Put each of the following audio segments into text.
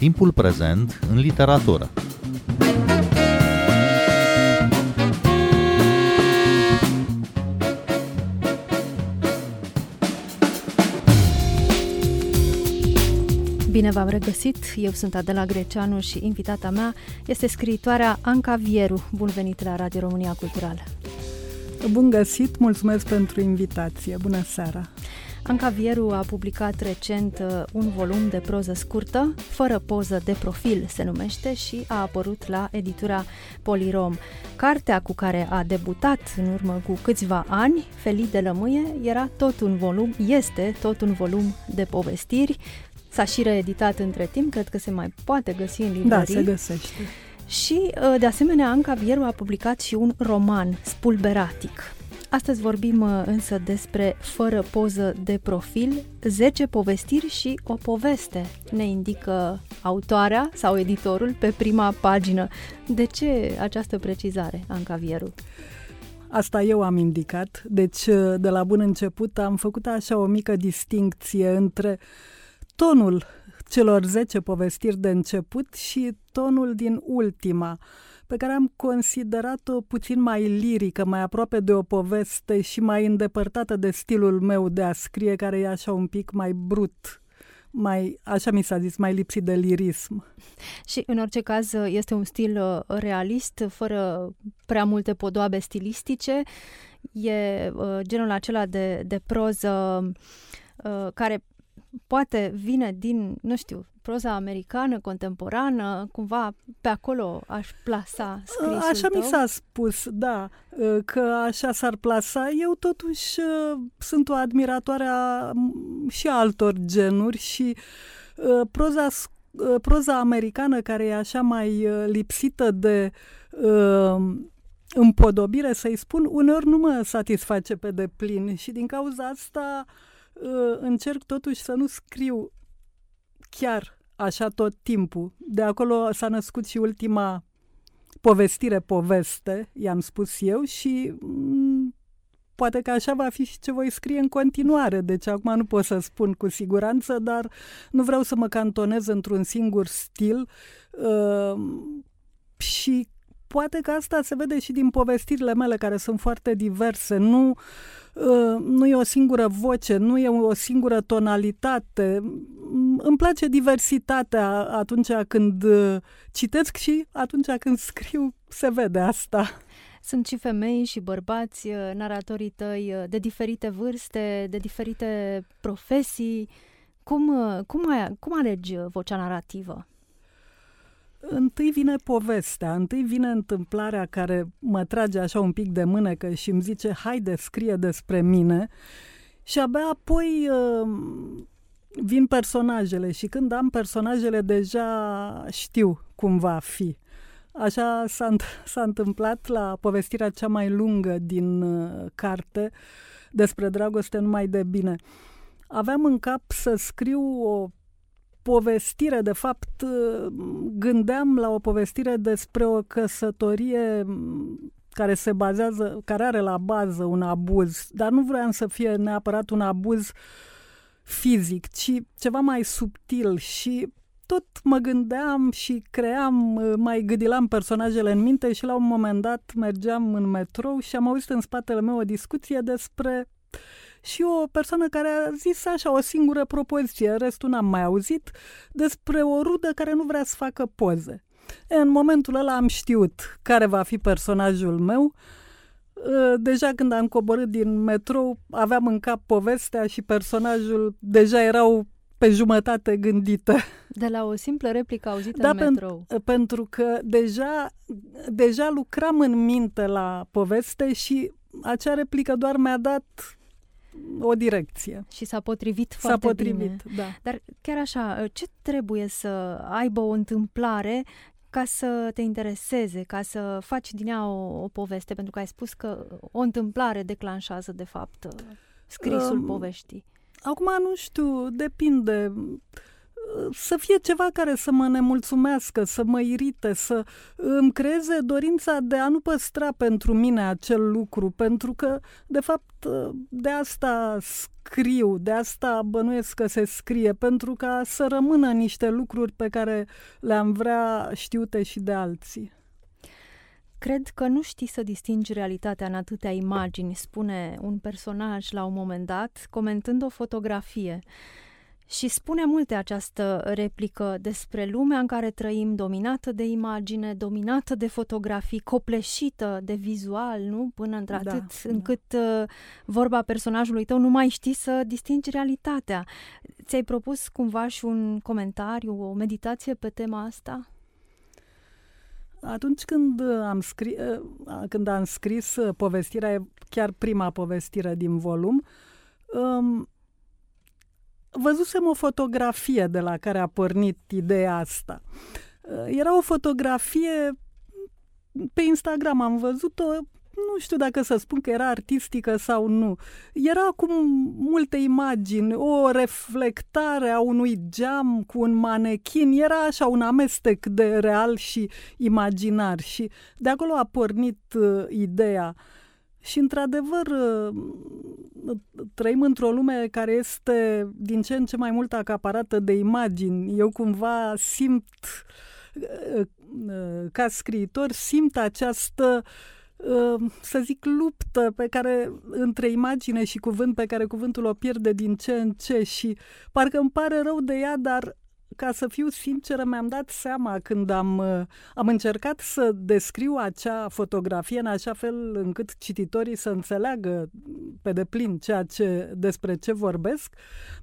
Timpul prezent în literatură. Bine v-am regăsit, eu sunt Adela Greceanu și invitata mea este scriitoarea Anca Vieru. Bun venit la Radio România Cultural! Bun găsit, mulțumesc pentru invitație, bună seara! Anca Vieru a publicat recent uh, un volum de proză scurtă, fără poză de profil se numește și a apărut la editura Polirom. Cartea cu care a debutat în urmă cu câțiva ani, Feli de Lămâie, era tot un volum, este tot un volum de povestiri. S-a și reeditat între timp, cred că se mai poate găsi în librării. Da, se găsește. Și, uh, de asemenea, Anca Vieru a publicat și un roman, Spulberatic. Astăzi vorbim uh, însă despre Fără poză de profil, 10 povestiri și o poveste, ne indică autoarea sau editorul pe prima pagină. De ce această precizare, Anca Vieru? Asta eu am indicat, deci uh, de la bun început am făcut așa o mică distincție între tonul celor 10 povestiri de început și tonul din ultima pe care am considerat-o puțin mai lirică, mai aproape de o poveste și mai îndepărtată de stilul meu de a scrie, care e așa un pic mai brut, mai, așa mi s-a zis, mai lipsit de lirism. Și în orice caz este un stil uh, realist, fără prea multe podoabe stilistice. E uh, genul acela de, de proză uh, care poate vine din, nu știu, proza americană, contemporană, cumva pe acolo aș plasa scrisul Așa tău? mi s-a spus, da, că așa s-ar plasa. Eu totuși sunt o admiratoare a și a altor genuri și proza, proza americană care e așa mai lipsită de împodobire, să-i spun, uneori nu mă satisface pe deplin și din cauza asta încerc totuși să nu scriu chiar așa tot timpul. De acolo s-a născut și ultima povestire, poveste, i-am spus eu și m- poate că așa va fi și ce voi scrie în continuare. Deci acum nu pot să spun cu siguranță, dar nu vreau să mă cantonez într-un singur stil uh, și poate că asta se vede și din povestirile mele care sunt foarte diverse. Nu uh, Uh, nu e o singură voce, nu e o singură tonalitate. Îmi place diversitatea atunci când uh, citesc și atunci când scriu, se vede asta. Sunt și femei și bărbați, uh, naratorii tăi, de diferite vârste, de diferite profesii. Cum, cum, ai, cum alegi vocea narrativă? Întâi vine povestea, întâi vine întâmplarea care mă trage așa un pic de mânecă și îmi zice, haide, scrie despre mine și abia apoi uh, vin personajele și când am personajele deja știu cum va fi. Așa s-a, s-a întâmplat la povestirea cea mai lungă din uh, carte despre dragoste numai de bine. Aveam în cap să scriu o povestire, de fapt, gândeam la o povestire despre o căsătorie care se bazează, care are la bază un abuz, dar nu vreau să fie neapărat un abuz fizic, ci ceva mai subtil și tot mă gândeam și cream, mai gândilam personajele în minte și la un moment dat mergeam în metrou și am auzit în spatele meu o discuție despre și o persoană care a zis așa o singură propoziție, restul n-am mai auzit, despre o rudă care nu vrea să facă poze. În momentul ăla am știut care va fi personajul meu. Ă, deja când am coborât din metrou, aveam în cap povestea și personajul deja erau pe jumătate gândită. De la o simplă replică auzită da, în metrou. Pen- pentru că deja, deja lucram în minte la poveste și acea replică doar mi-a dat o direcție. Și s-a potrivit s-a foarte potrivit, bine. da. Dar chiar așa, ce trebuie să aibă o întâmplare ca să te intereseze, ca să faci din ea o, o poveste? Pentru că ai spus că o întâmplare declanșează, de fapt, scrisul um, poveștii. Acum nu știu, depinde. Să fie ceva care să mă nemulțumească, să mă irite, să îmi creeze dorința de a nu păstra pentru mine acel lucru, pentru că, de fapt, de asta scriu, de asta bănuiesc că se scrie, pentru ca să rămână niște lucruri pe care le-am vrea știute și de alții. Cred că nu știi să distingi realitatea în atâtea imagini, spune un personaj la un moment dat, comentând o fotografie. Și spune multe această replică despre lumea în care trăim, dominată de imagine, dominată de fotografii, copleșită de vizual, nu? Până într-atât da, încât da. vorba personajului tău nu mai știi să distingi realitatea. Ți-ai propus cumva și un comentariu, o meditație pe tema asta? Atunci când am, scris, când am scris povestirea, chiar prima povestire din volum, um, văzusem o fotografie de la care a pornit ideea asta. Era o fotografie pe Instagram, am văzut-o, nu știu dacă să spun că era artistică sau nu. Era cu multe imagini, o reflectare a unui geam cu un manechin, era așa un amestec de real și imaginar și de acolo a pornit uh, ideea. Și, într-adevăr, uh, trăim într-o lume care este din ce în ce mai mult acaparată de imagini. Eu cumva simt, uh, uh, ca scriitor, simt această să zic, luptă pe care, între imagine și cuvânt, pe care cuvântul o pierde din ce în ce și parcă îmi pare rău de ea, dar ca să fiu sinceră, mi-am dat seama când am, uh, am încercat să descriu acea fotografie în așa fel încât cititorii să înțeleagă pe deplin ceea ce, despre ce vorbesc,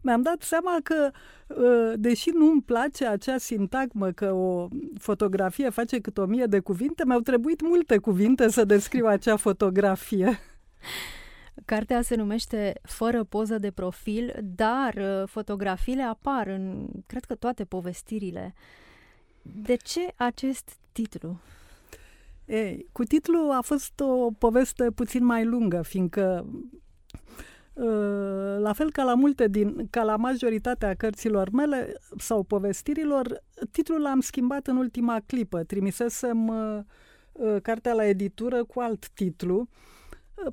mi-am dat seama că, uh, deși nu îmi place acea sintagmă că o fotografie face cât o mie de cuvinte, mi-au trebuit multe cuvinte să descriu acea fotografie. Cartea se numește Fără poză de profil, dar uh, fotografiile apar în, cred că, toate povestirile. De ce acest titlu? Ei, cu titlul a fost o poveste puțin mai lungă, fiindcă uh, la fel ca la multe din, ca la majoritatea cărților mele sau povestirilor, titlul l-am schimbat în ultima clipă. Trimisesem uh, cartea la editură cu alt titlu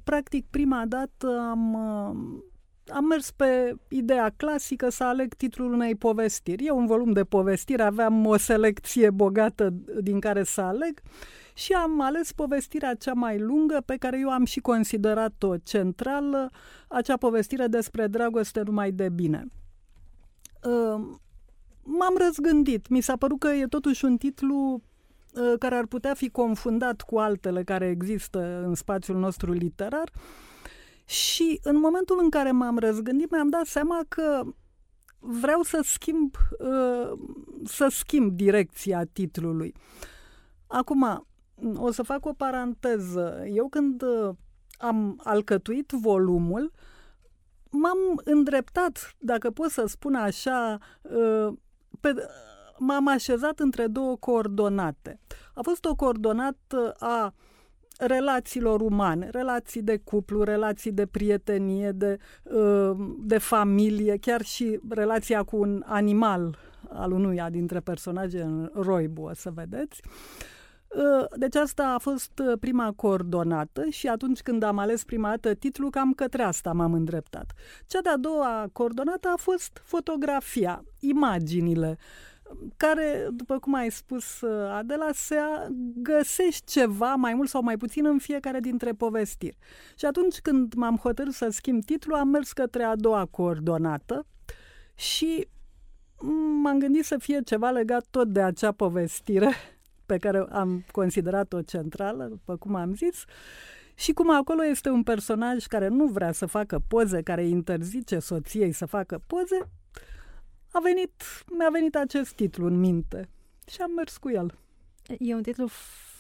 Practic, prima dată am, am mers pe ideea clasică să aleg titlul unei povestiri. E un volum de povestiri, aveam o selecție bogată din care să aleg și am ales povestirea cea mai lungă pe care eu am și considerat-o centrală, acea povestire despre dragoste numai de bine. M-am răzgândit, mi s-a părut că e totuși un titlu Uh, care ar putea fi confundat cu altele care există în spațiul nostru literar. Și în momentul în care m-am răzgândit, mi-am dat seama că vreau să schimb, uh, să schimb direcția titlului. Acum, o să fac o paranteză. Eu când uh, am alcătuit volumul, m-am îndreptat, dacă pot să spun așa, pe, m-am așezat între două coordonate. A fost o coordonată a relațiilor umane, relații de cuplu, relații de prietenie, de, uh, de familie, chiar și relația cu un animal al unuia dintre personaje în Roibu, o să vedeți. Uh, deci asta a fost uh, prima coordonată și atunci când am ales prima dată titlul, cam către asta m-am îndreptat. Cea de-a doua coordonată a fost fotografia, imaginile, care, după cum ai spus, uh, Adela, se găsești ceva, mai mult sau mai puțin, în fiecare dintre povestiri. Și atunci când m-am hotărât să schimb titlul, am mers către a doua coordonată și m-am gândit să fie ceva legat tot de acea povestire pe care am considerat-o centrală, după cum am zis, și cum acolo este un personaj care nu vrea să facă poze, care interzice soției să facă poze, a venit, mi-a venit acest titlu în minte și am mers cu el. E un titlu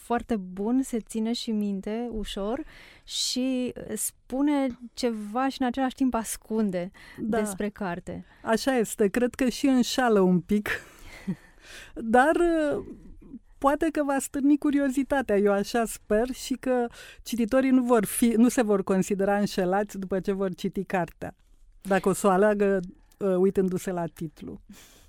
foarte bun, se ține și minte ușor și spune ceva și în același timp ascunde da. despre carte. Așa este, cred că și înșală un pic, dar poate că va stârni curiozitatea, eu așa sper și că cititorii nu, vor fi, nu se vor considera înșelați după ce vor citi cartea. Dacă o să o aleagă uh, uitându-se la titlu.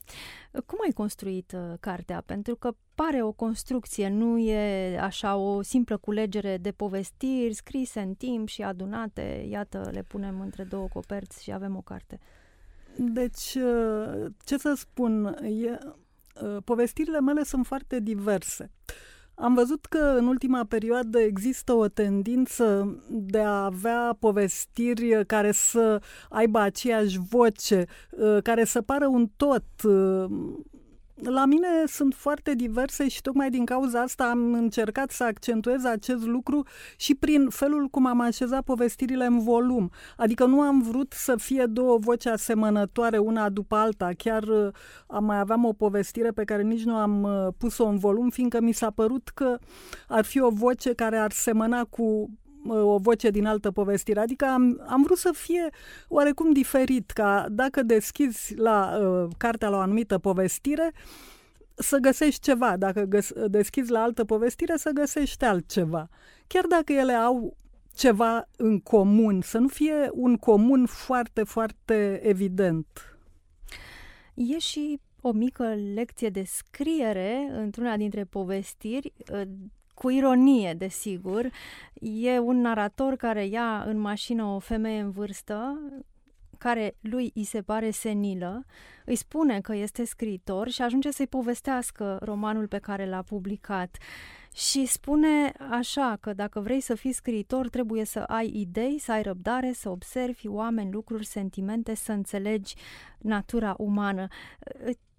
Cum ai construit uh, cartea? Pentru că pare o construcție, nu e așa o simplă culegere de povestiri scrise în timp și adunate, iată, le punem între două coperți și avem o carte. Deci, uh, ce să spun, e, uh, povestirile mele sunt foarte diverse. Am văzut că în ultima perioadă există o tendință de a avea povestiri care să aibă aceeași voce, uh, care să pară un tot, la mine sunt foarte diverse și tocmai din cauza asta am încercat să accentuez acest lucru și prin felul cum am așezat povestirile în volum. Adică nu am vrut să fie două voci asemănătoare una după alta. Chiar uh, am mai aveam o povestire pe care nici nu am uh, pus-o în volum, fiindcă mi s-a părut că ar fi o voce care ar semăna cu o voce din altă povestire. Adică am, am vrut să fie oarecum diferit, ca dacă deschizi la uh, cartea la o anumită povestire, să găsești ceva. Dacă găs- deschizi la altă povestire, să găsești altceva. Chiar dacă ele au ceva în comun, să nu fie un comun foarte, foarte evident. E și o mică lecție de scriere într-una dintre povestiri uh, cu ironie, desigur. E un narator care ia în mașină o femeie în vârstă care lui îi se pare senilă, îi spune că este scriitor și ajunge să-i povestească romanul pe care l-a publicat. Și spune așa că dacă vrei să fii scriitor, trebuie să ai idei, să ai răbdare, să observi oameni, lucruri, sentimente, să înțelegi natura umană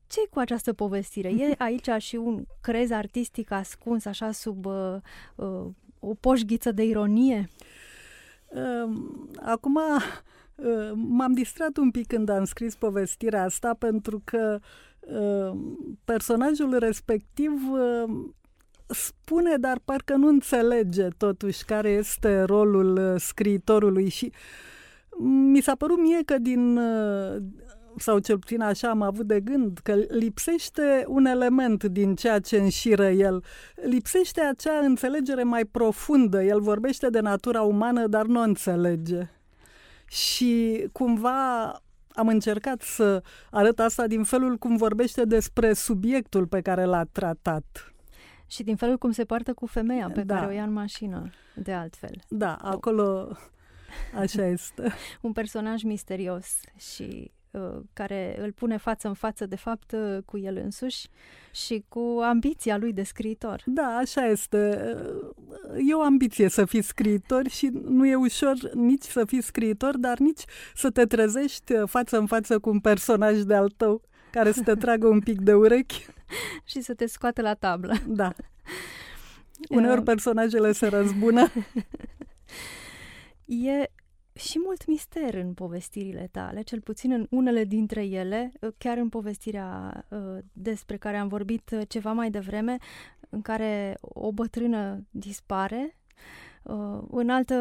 ce cu această povestire? E aici și un crez artistic ascuns așa sub uh, uh, o poșghiță de ironie? Um, acum uh, m-am distrat un pic când am scris povestirea asta pentru că uh, personajul respectiv uh, spune, dar parcă nu înțelege totuși care este rolul uh, scriitorului și mi s-a părut mie că din uh, sau cel puțin așa am avut de gând, că lipsește un element din ceea ce înșiră el. Lipsește acea înțelegere mai profundă. El vorbește de natura umană, dar nu o înțelege. Și cumva am încercat să arăt asta din felul cum vorbește despre subiectul pe care l-a tratat. Și din felul cum se poartă cu femeia pe da. care o ia în mașină, de altfel. Da, acolo așa este. Un personaj misterios și Uh, care îl pune față în față, de fapt, uh, cu el însuși și cu ambiția lui de scriitor. Da, așa este. Uh, e o ambiție să fii scriitor și nu e ușor nici să fii scriitor, dar nici să te trezești față în față cu un personaj de-al tău care să te tragă un pic de urechi. și să te scoată la tablă. Da. Uneori personajele se răzbună. E și mult mister în povestirile tale, cel puțin în unele dintre ele, uh, chiar în povestirea uh, despre care am vorbit uh, ceva mai devreme, în care o bătrână dispare Uh, în altă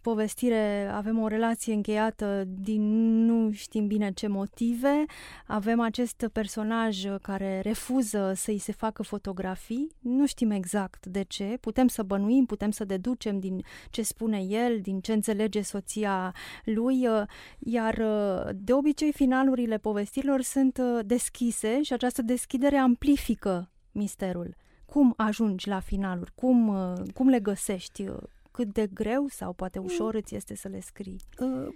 povestire avem o relație încheiată din nu știm bine ce motive. Avem acest personaj care refuză să-i se facă fotografii. Nu știm exact de ce. Putem să bănuim, putem să deducem din ce spune el, din ce înțelege soția lui. Uh, iar uh, de obicei finalurile povestirilor sunt deschise și această deschidere amplifică misterul. Cum ajungi la finaluri? Cum, cum le găsești? Cât de greu sau poate ușor îți este să le scrii? Uh,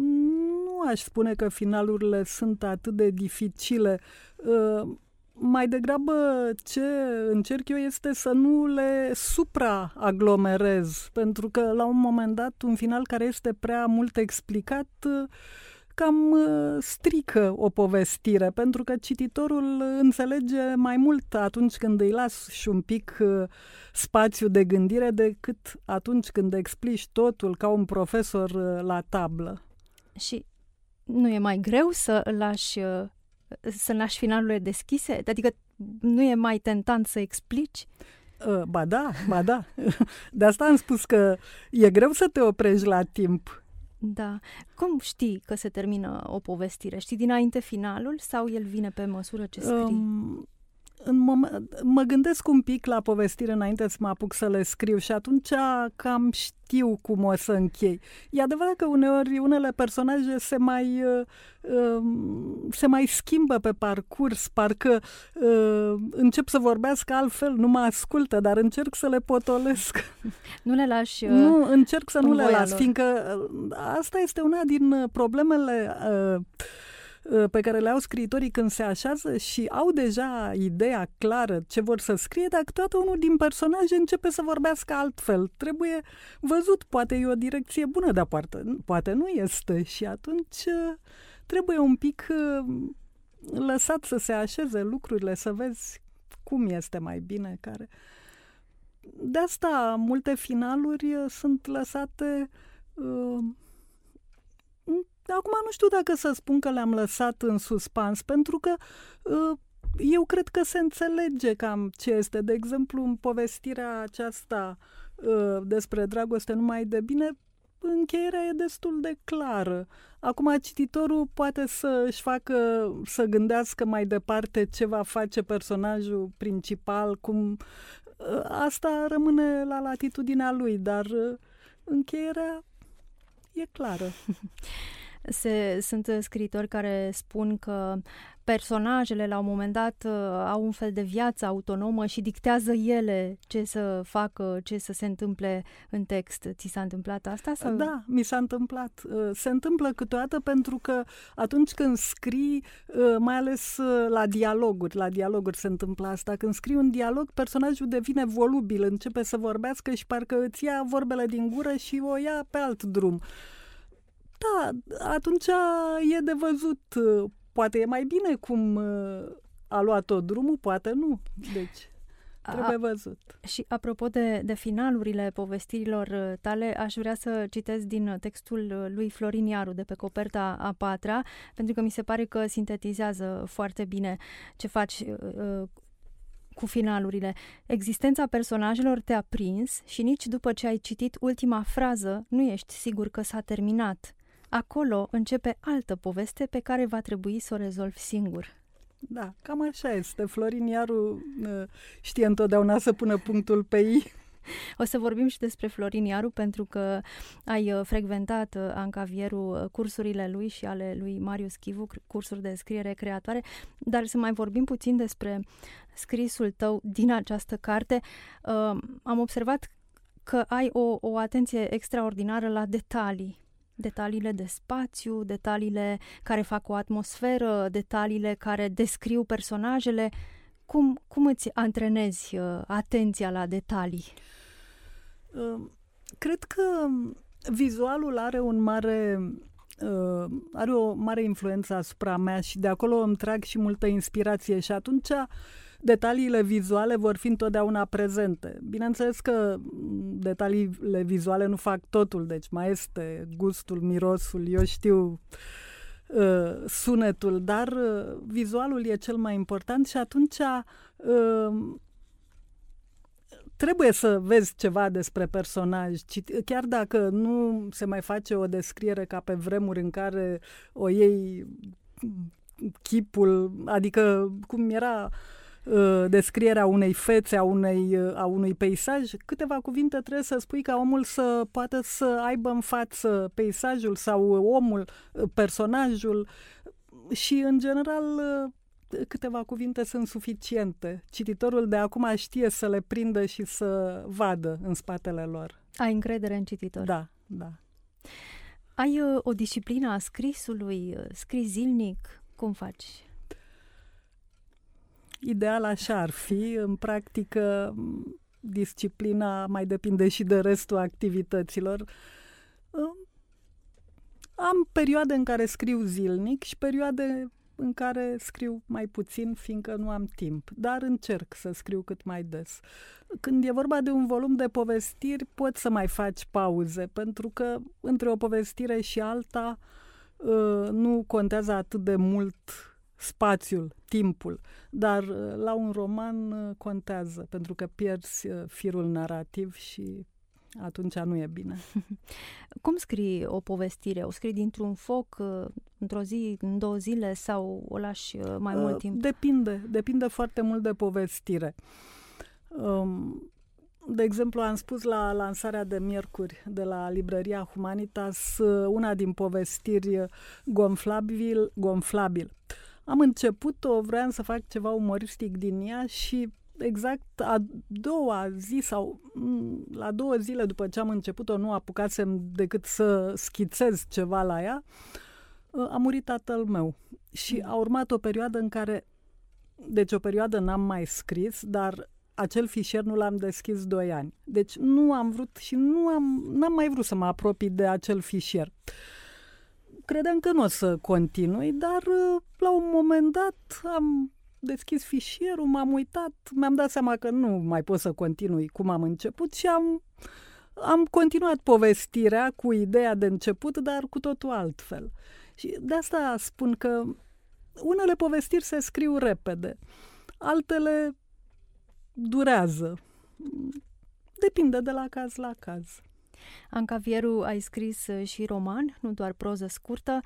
nu aș spune că finalurile sunt atât de dificile. Uh, mai degrabă ce încerc eu este să nu le supraaglomerez, pentru că la un moment dat un final care este prea mult explicat uh, cam uh, strică o povestire, pentru că cititorul înțelege mai mult atunci când îi las și un pic uh, spațiu de gândire decât atunci când explici totul ca un profesor uh, la tablă. Și nu e mai greu să lași să lași finalurile deschise? Adică nu e mai tentant să explici? Ba da, ba da. De asta am spus că e greu să te oprești la timp da. Cum știi că se termină o povestire? Știi dinainte finalul sau el vine pe măsură ce scrii? Um, în moment, mă gândesc un pic la povestire înainte să mă apuc să le scriu și atunci cam știu cum o să închei. E adevărat că uneori unele personaje se mai, uh, uh, se mai schimbă pe parcurs, parcă uh, încep să vorbească altfel, nu mă ascultă, dar încerc să le potolesc. Nu le lași Nu, încerc să nu le las, lor. fiindcă uh, asta este una din uh, problemele uh, Uh, pe care le au scriitorii când se așează și au deja ideea clară ce vor să scrie, dar câteodată unul din personaje începe să vorbească altfel. Trebuie văzut, poate e o direcție bună, dar poate, poate nu este și atunci uh, trebuie un pic uh, lăsat să se așeze lucrurile, să vezi cum este mai bine care. De asta multe finaluri sunt lăsate uh, Acum nu știu dacă să spun că le-am lăsat în suspans, pentru că uh, eu cred că se înțelege cam ce este. De exemplu, în povestirea aceasta uh, despre dragoste numai de bine, încheierea e destul de clară. Acum cititorul poate să își facă, să gândească mai departe ce va face personajul principal, cum uh, asta rămâne la latitudinea lui, dar încheierea e clară. Se, sunt scriitori care spun că personajele la un moment dat uh, au un fel de viață autonomă și dictează ele ce să facă, ce să se întâmple în text. Ți s-a întâmplat asta? Sau? Da, mi s-a întâmplat. Uh, se întâmplă câteodată pentru că atunci când scrii, uh, mai ales la dialoguri, la dialoguri se întâmplă asta, când scrii un dialog, personajul devine volubil, începe să vorbească și parcă îți ia vorbele din gură și o ia pe alt drum. Da, atunci e de văzut. Poate e mai bine cum uh, a luat tot drumul, poate nu. Deci, trebuie văzut. A, și apropo de, de finalurile povestirilor uh, tale, aș vrea să citesc din textul uh, lui Florin Iaru de pe coperta a patra, pentru că mi se pare că sintetizează foarte bine ce faci uh, cu finalurile. Existența personajelor te-a prins și nici după ce ai citit ultima frază nu ești sigur că s-a terminat acolo începe altă poveste pe care va trebui să o rezolvi singur. Da, cam așa este. Florin Iaru știe întotdeauna să pună punctul pe ei. O să vorbim și despre Florin Iaru pentru că ai uh, frecventat uh, Anca Vieru uh, cursurile lui și ale lui Marius Chivu, cursuri de scriere creatoare, dar să mai vorbim puțin despre scrisul tău din această carte. Am observat că ai o, o atenție extraordinară la detalii detaliile de spațiu, detaliile care fac o atmosferă, detaliile care descriu personajele. Cum, cum îți antrenezi uh, atenția la detalii? Uh, cred că vizualul are un mare uh, are o mare influență asupra mea și de acolo îmi trag și multă inspirație și atunci detaliile vizuale vor fi întotdeauna prezente. Bineînțeles că detaliile vizuale nu fac totul, deci mai este gustul, mirosul, eu știu uh, sunetul, dar uh, vizualul e cel mai important și atunci uh, trebuie să vezi ceva despre personaj, chiar dacă nu se mai face o descriere ca pe vremuri în care o iei chipul, adică cum era Uh, descrierea unei fețe, a, unei, uh, a unui peisaj, câteva cuvinte trebuie să spui ca omul să poată să aibă în față peisajul sau omul, uh, personajul și, în general, câteva cuvinte sunt suficiente. Cititorul de acum știe să le prindă și să vadă în spatele lor. Ai încredere în cititor? Da, da. Ai o disciplină a scrisului? Scrii zilnic? Cum faci? Ideal așa ar fi. În practică, disciplina mai depinde și de restul activităților. Am perioade în care scriu zilnic și perioade în care scriu mai puțin, fiindcă nu am timp, dar încerc să scriu cât mai des. Când e vorba de un volum de povestiri, poți să mai faci pauze, pentru că între o povestire și alta ă, nu contează atât de mult spațiul, timpul, dar uh, la un roman uh, contează, pentru că pierzi uh, firul narrativ și atunci nu e bine. Cum scrii o povestire? O scrii dintr-un foc, uh, într-o zi, în două zile sau o lași uh, mai mult timp? Depinde, depinde foarte mult de povestire. Um, de exemplu, am spus la lansarea de miercuri de la librăria Humanitas una din povestiri gonflabil, gonflabil. Am început-o, vreau să fac ceva umoristic din ea și exact a doua zi sau mm, la două zile după ce am început-o, nu apucasem decât să schițez ceva la ea, a murit tatăl meu. Și a urmat o perioadă în care, deci o perioadă n-am mai scris, dar acel fișier nu l-am deschis doi ani. Deci nu am vrut și nu am, n-am mai vrut să mă apropii de acel fișier. Credeam că nu o să continui, dar la un moment dat am deschis fișierul, m-am uitat, mi-am dat seama că nu mai pot să continui cum am început și am, am continuat povestirea cu ideea de început, dar cu totul altfel. Și de asta spun că unele povestiri se scriu repede, altele durează. Depinde de la caz la caz. Anca Vieru, ai scris și roman, nu doar proză scurtă.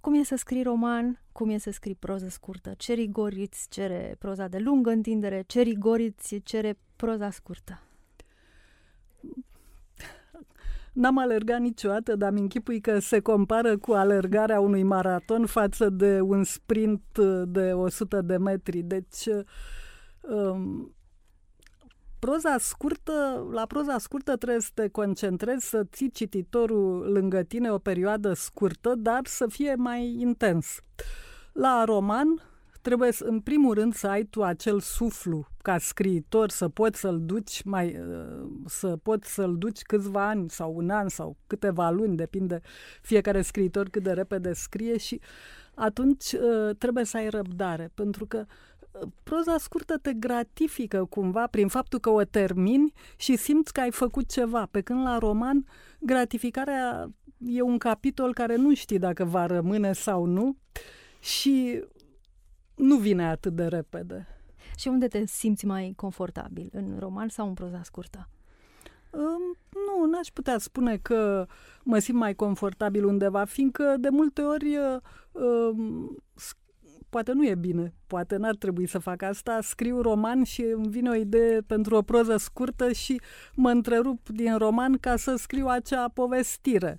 Cum e să scrii roman? Cum e să scrii proză scurtă? Ce rigori îți cere proza de lungă întindere? Ce rigori îți cere proza scurtă? N-am alergat niciodată, dar mi închipui că se compară cu alergarea unui maraton față de un sprint de 100 de metri. Deci, um, proza scurtă, la proza scurtă trebuie să te concentrezi, să ții cititorul lângă tine o perioadă scurtă, dar să fie mai intens. La roman trebuie în primul rând să ai tu acel suflu ca scriitor, să poți să-l duci mai, uh, să poți să-l duci câțiva ani sau un an sau câteva luni, depinde fiecare scriitor cât de repede scrie și atunci uh, trebuie să ai răbdare, pentru că proza scurtă te gratifică cumva prin faptul că o termini și simți că ai făcut ceva, pe când la roman gratificarea e un capitol care nu știi dacă va rămâne sau nu și nu vine atât de repede. Și unde te simți mai confortabil, în roman sau în proza scurtă? Um, nu, n-aș putea spune că mă simt mai confortabil undeva, fiindcă de multe ori um, poate nu e bine, poate n-ar trebui să fac asta, scriu roman și îmi vine o idee pentru o proză scurtă și mă întrerup din roman ca să scriu acea povestire.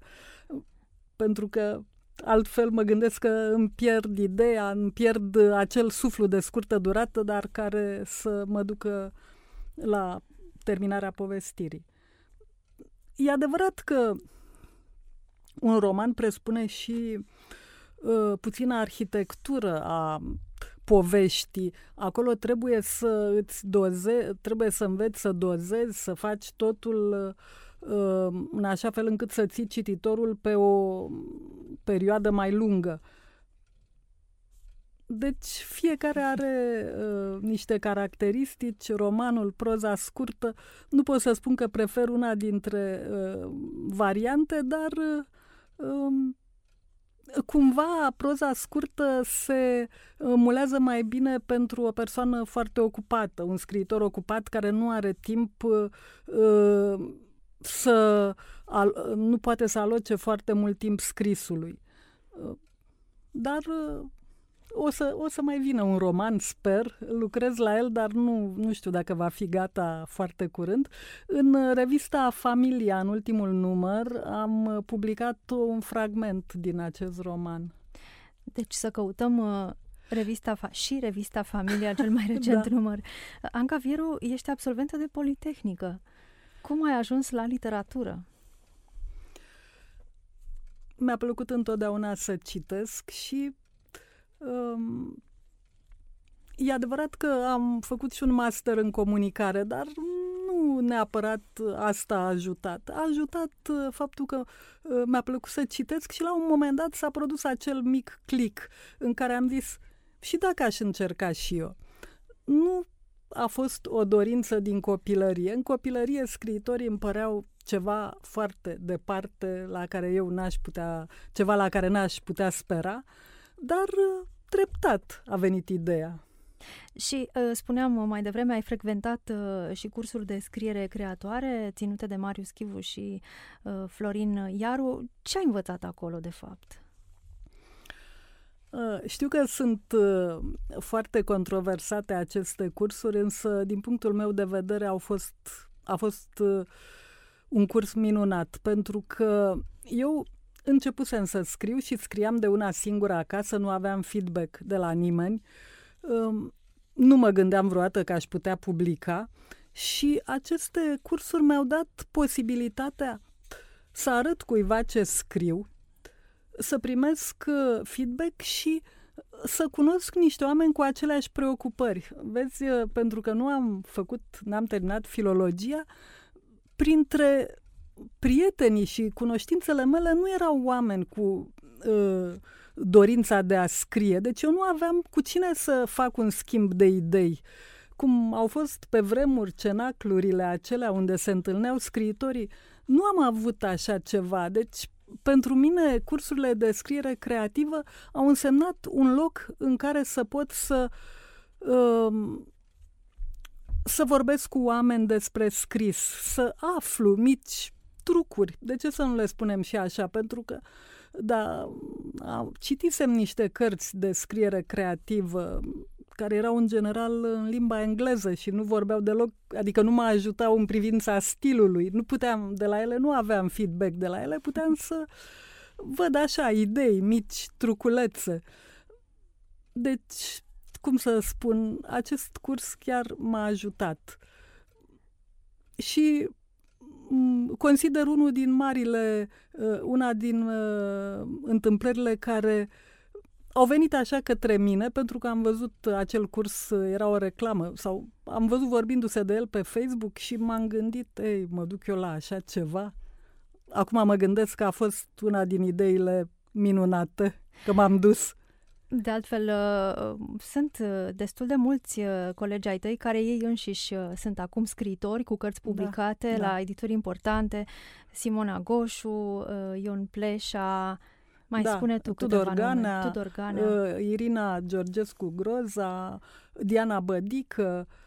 Pentru că altfel mă gândesc că îmi pierd ideea, îmi pierd acel suflu de scurtă durată, dar care să mă ducă la terminarea povestirii. E adevărat că un roman presupune și uh, puțină arhitectură a poveștii. Acolo trebuie să îți doze, trebuie să înveți să dozezi, să faci totul uh, în așa fel încât să ții cititorul pe o perioadă mai lungă. Deci fiecare are uh, niște caracteristici, romanul, proza scurtă. Nu pot să spun că prefer una dintre uh, variante, dar uh, um, cumva proza scurtă se mulează mai bine pentru o persoană foarte ocupată, un scriitor ocupat care nu are timp uh, să al, nu poate să aloce foarte mult timp scrisului. Uh, dar uh, o să, o să mai vină un roman, sper, lucrez la el, dar nu, nu știu dacă va fi gata foarte curând. În revista Familia, în ultimul număr, am publicat un fragment din acest roman. Deci să căutăm uh, revista fa- și revista Familia, cel mai recent da. număr. Anca Vieru, ești absolventă de Politehnică. Cum ai ajuns la literatură? Mi-a plăcut întotdeauna să citesc și Um, e adevărat că am făcut și un master în comunicare, dar nu neapărat asta a ajutat. A ajutat uh, faptul că uh, mi-a plăcut să citesc și la un moment dat s-a produs acel mic click în care am zis și dacă aș încerca și eu. Nu a fost o dorință din copilărie. În copilărie scriitorii îmi păreau ceva foarte departe la care eu n-aș putea, ceva la care n-aș putea spera. Uh, dar uh, treptat a venit ideea. Și uh, spuneam mai devreme, ai frecventat uh, și cursuri de scriere creatoare ținute de Marius Chivu și uh, Florin Iaru. Ce ai învățat acolo, de fapt? Uh, știu că sunt uh, foarte controversate aceste cursuri, însă, din punctul meu de vedere, au fost, a fost uh, un curs minunat, pentru că eu începusem să scriu și scriam de una singură acasă, nu aveam feedback de la nimeni. Um, nu mă gândeam vreodată că aș putea publica și aceste cursuri mi-au dat posibilitatea să arăt cuiva ce scriu, să primesc uh, feedback și să cunosc niște oameni cu aceleași preocupări. Vezi, uh, pentru că nu am făcut, n-am terminat filologia, printre prietenii și cunoștințele mele nu erau oameni cu uh, dorința de a scrie. Deci eu nu aveam cu cine să fac un schimb de idei. Cum au fost pe vremuri cenaclurile acelea unde se întâlneau scriitorii, nu am avut așa ceva. Deci pentru mine cursurile de scriere creativă au însemnat un loc în care să pot să uh, să vorbesc cu oameni despre scris, să aflu mici trucuri. De ce să nu le spunem și așa? Pentru că da, citisem niște cărți de scriere creativă care erau în general în limba engleză și nu vorbeau deloc, adică nu mă ajutau în privința stilului. Nu puteam, de la ele nu aveam feedback de la ele, puteam să văd așa idei, mici truculețe. Deci, cum să spun, acest curs chiar m-a ajutat. Și consider unul din marile, uh, una din uh, întâmplările care au venit așa către mine pentru că am văzut acel curs, uh, era o reclamă sau am văzut vorbindu-se de el pe Facebook și m-am gândit, ei, mă duc eu la așa ceva. Acum mă gândesc că a fost una din ideile minunate, că m-am dus. De altfel, uh, sunt uh, destul de mulți uh, colegi ai tăi care ei înșiși sunt acum scriitori cu cărți da, publicate da, la da. edituri importante. Simona Goșu, Ion Pleșa, mai da, spune tu Tudor Ganea, nume. Tudor Ganea, Irina Georgescu Groza, Diana Bădică, Uh,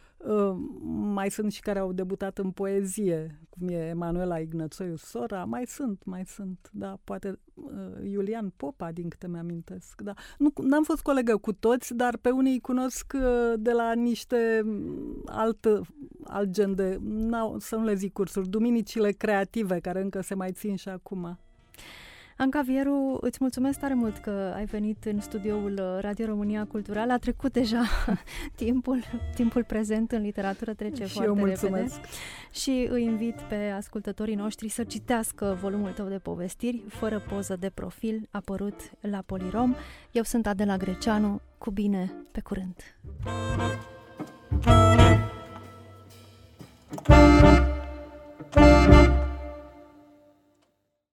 mai sunt și care au debutat în poezie, cum e Emanuela Ignățoiu Sora, mai sunt, mai sunt, da, poate uh, Iulian Popa, din câte mi-amintesc, da. Nu, n-am fost colegă cu toți, dar pe unii îi cunosc uh, de la niște mm, alt, alt gen de, să nu le zic cursuri, duminicile creative, care încă se mai țin și acum. Anca Vieru, îți mulțumesc tare mult că ai venit în studioul Radio România Cultural. A trecut deja timpul, timpul prezent în literatură trece și foarte eu mulțumesc. repede. Și îi invit pe ascultătorii noștri să citească volumul tău de povestiri, fără poză de profil, apărut la Polirom. Eu sunt Adela Greceanu, cu bine, pe curând!